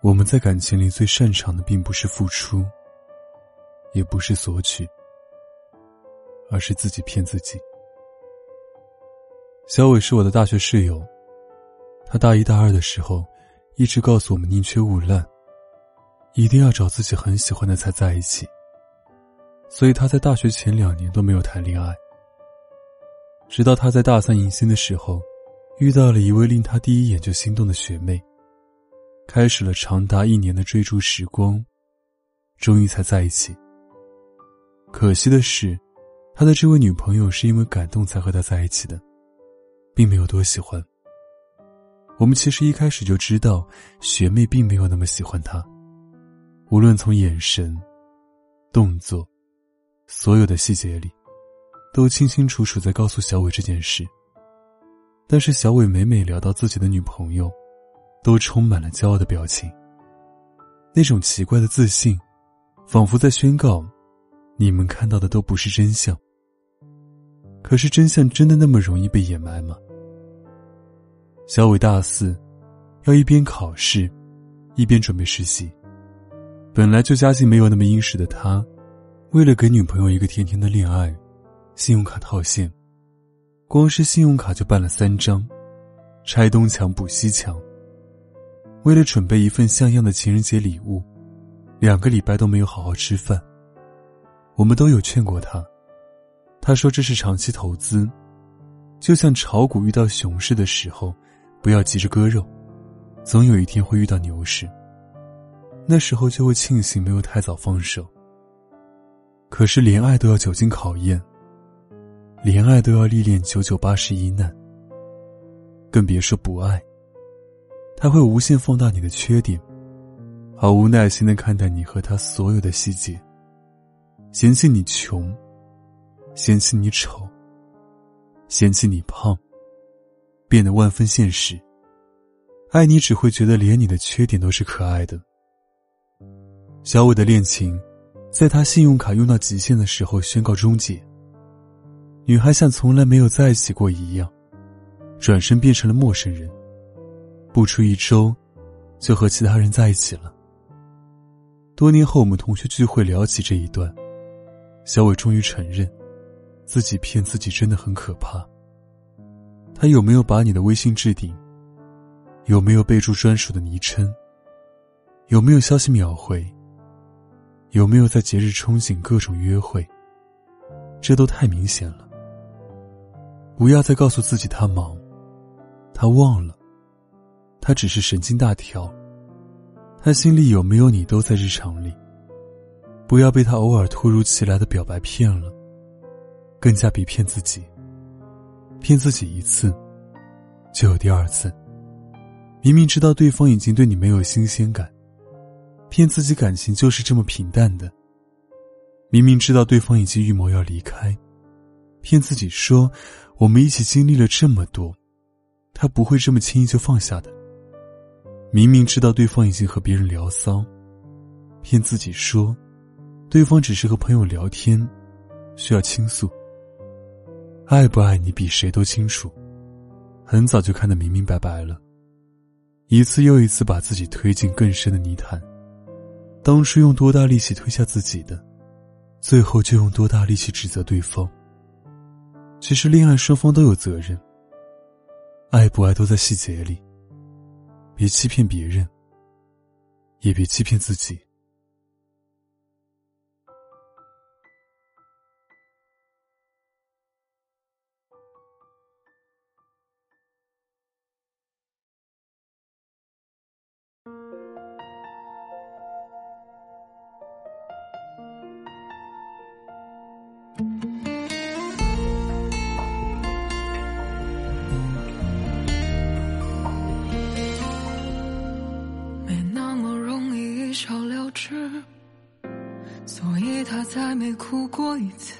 我们在感情里最擅长的，并不是付出，也不是索取，而是自己骗自己。小伟是我的大学室友，他大一大二的时候，一直告诉我们宁缺毋滥，一定要找自己很喜欢的才在一起。所以他在大学前两年都没有谈恋爱，直到他在大三迎新的时候，遇到了一位令他第一眼就心动的学妹。开始了长达一年的追逐时光，终于才在一起。可惜的是，他的这位女朋友是因为感动才和他在一起的，并没有多喜欢。我们其实一开始就知道，学妹并没有那么喜欢他，无论从眼神、动作，所有的细节里，都清清楚楚在告诉小伟这件事。但是小伟每每聊到自己的女朋友，都充满了骄傲的表情。那种奇怪的自信，仿佛在宣告：你们看到的都不是真相。可是真相真的那么容易被掩埋吗？小伟大四，要一边考试，一边准备实习。本来就家境没有那么殷实的他，为了给女朋友一个甜甜的恋爱，信用卡套现，光是信用卡就办了三张，拆东墙补西墙。为了准备一份像样的情人节礼物，两个礼拜都没有好好吃饭。我们都有劝过他，他说这是长期投资，就像炒股遇到熊市的时候，不要急着割肉，总有一天会遇到牛市。那时候就会庆幸没有太早放手。可是连爱都要久经考验，连爱都要历练九九八十一难，更别说不爱。他会无限放大你的缺点，毫无耐心的看待你和他所有的细节，嫌弃你穷，嫌弃你丑，嫌弃你胖，变得万分现实。爱你只会觉得连你的缺点都是可爱的。小伟的恋情，在他信用卡用到极限的时候宣告终结。女孩像从来没有在一起过一样，转身变成了陌生人。不出一周，就和其他人在一起了。多年后，我们同学聚会聊起这一段，小伟终于承认，自己骗自己真的很可怕。他有没有把你的微信置顶？有没有备注专属的昵称？有没有消息秒回？有没有在节日憧憬各种约会？这都太明显了。不要再告诉自己他忙，他忘了。他只是神经大条，他心里有没有你都在日常里。不要被他偶尔突如其来的表白骗了，更加别骗自己。骗自己一次，就有第二次。明明知道对方已经对你没有新鲜感，骗自己感情就是这么平淡的。明明知道对方已经预谋要离开，骗自己说我们一起经历了这么多，他不会这么轻易就放下的。明明知道对方已经和别人聊骚，骗自己说，对方只是和朋友聊天，需要倾诉。爱不爱你比谁都清楚，很早就看得明明白白了。一次又一次把自己推进更深的泥潭，当初用多大力气推下自己的，最后就用多大力气指责对方。其实恋爱双方都有责任，爱不爱都在细节里。别欺骗别人，也别欺骗自己。是，所以他再没哭过一次，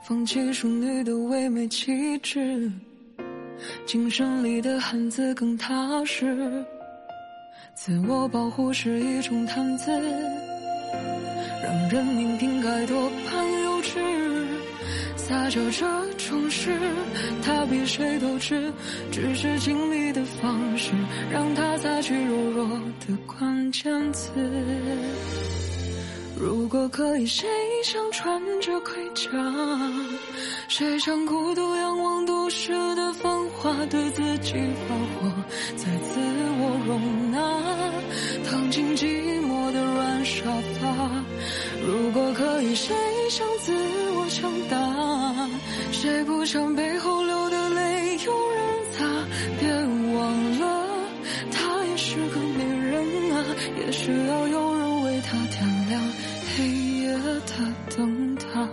放弃淑女的唯美气质，精神里的汉子更踏实。自我保护是一种谈资，让人命瓶盖多半幼稚。撒娇这种事，他比谁都知，只是经历的方式，让他擦去柔弱的关键词。如果可以，谁想穿着盔甲？谁想孤独仰望都市的繁华，对自己发火，再自我？容纳，躺进寂寞的软沙发。如果可以，谁想自我？强大？谁不想背后流的泪有人擦？别也需要有人为他点亮黑夜的灯塔。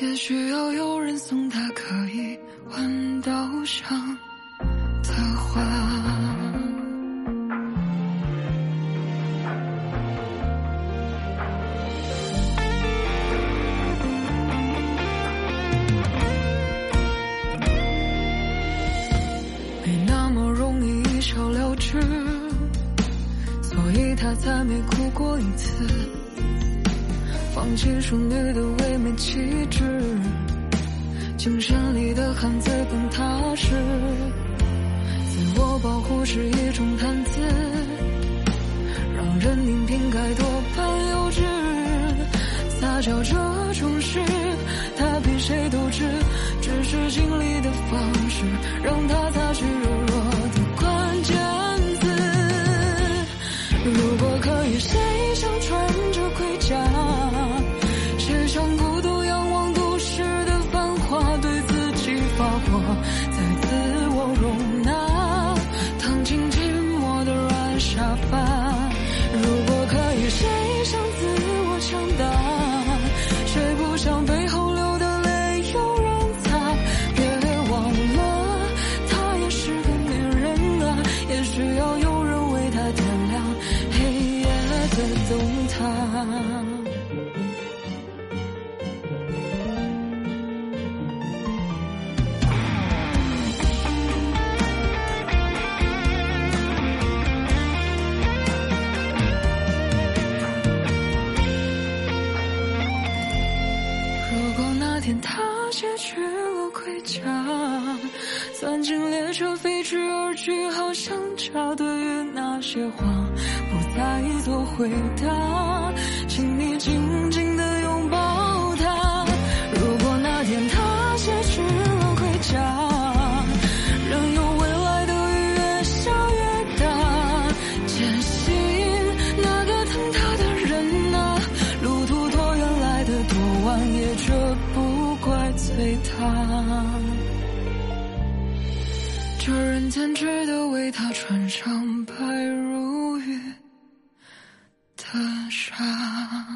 也需要有人送他可以闻到香的花。他再没哭过一次。放弃淑女的唯美气质，精神里的汉子更踏实。自我保护是一种谈资，让人拧瓶盖多半幼稚。撒娇着可以，谁想穿着盔甲？去了盔甲，钻进列车飞驰而去，好像家。对于那些话，不再做回答，请你静静他穿上白如玉的纱。